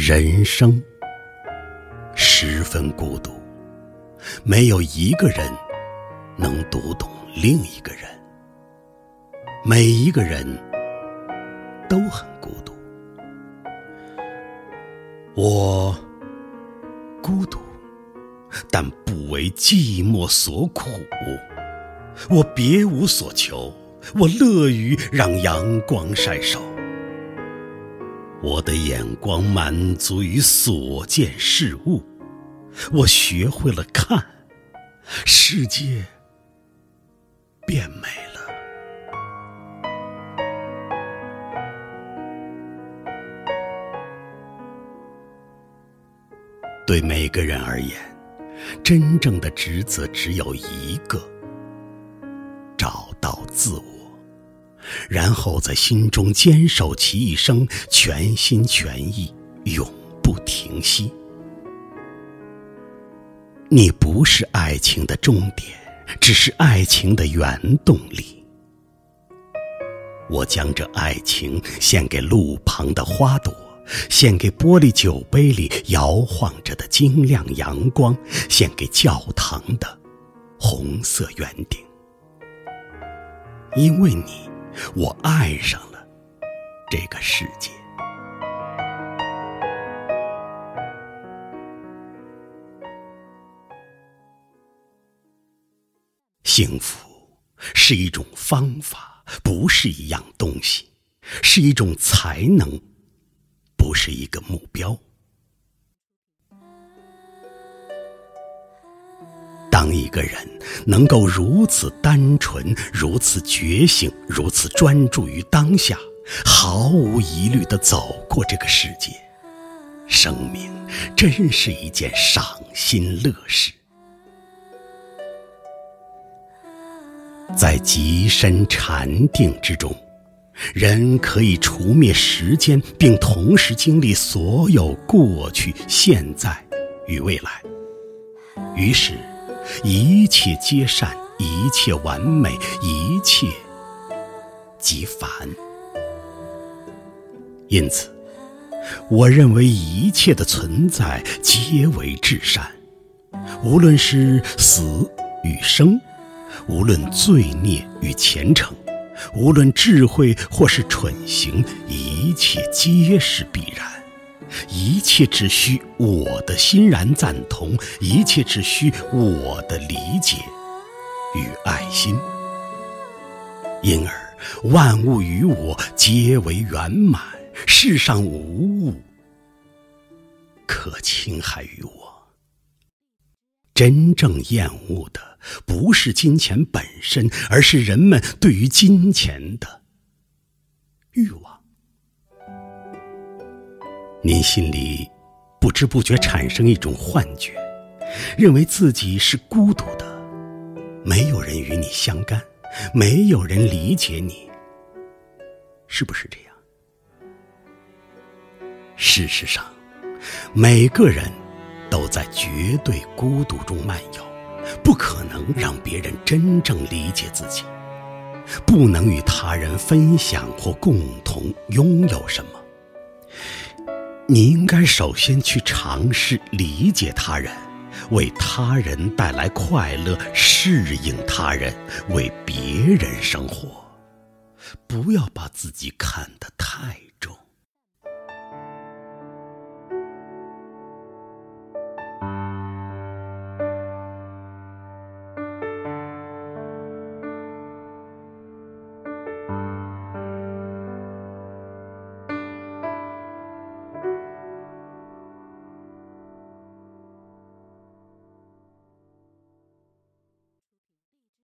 人生十分孤独，没有一个人能读懂另一个人。每一个人都很孤独，我孤独，但不为寂寞所苦。我别无所求，我乐于让阳光晒手。我的眼光满足于所见事物，我学会了看，世界变美了。对每个人而言，真正的职责只有一个：找到自我。然后在心中坚守其一生，全心全意，永不停息。你不是爱情的终点，只是爱情的原动力。我将这爱情献给路旁的花朵，献给玻璃酒杯里摇晃着的晶亮阳光，献给教堂的红色圆顶，因为你。我爱上了这个世界。幸福是一种方法，不是一样东西；是一种才能，不是一个目标。当一个人能够如此单纯、如此觉醒、如此专注于当下，毫无疑虑的走过这个世界，生命真是一件赏心乐事。在极深禅定之中，人可以除灭时间，并同时经历所有过去、现在与未来。于是。一切皆善，一切完美，一切即凡。因此，我认为一切的存在皆为至善，无论是死与生，无论罪孽与虔诚，无论智慧或是蠢行，一切皆是必然。一切只需我的欣然赞同，一切只需我的理解与爱心，因而万物与我皆为圆满，世上无物可侵害于我。真正厌恶的不是金钱本身，而是人们对于金钱的您心里不知不觉产生一种幻觉，认为自己是孤独的，没有人与你相干，没有人理解你，是不是这样？事实上，每个人都在绝对孤独中漫游，不可能让别人真正理解自己，不能与他人分享或共同拥有什么。你应该首先去尝试理解他人，为他人带来快乐，适应他人，为别人生活。不要把自己看得太重。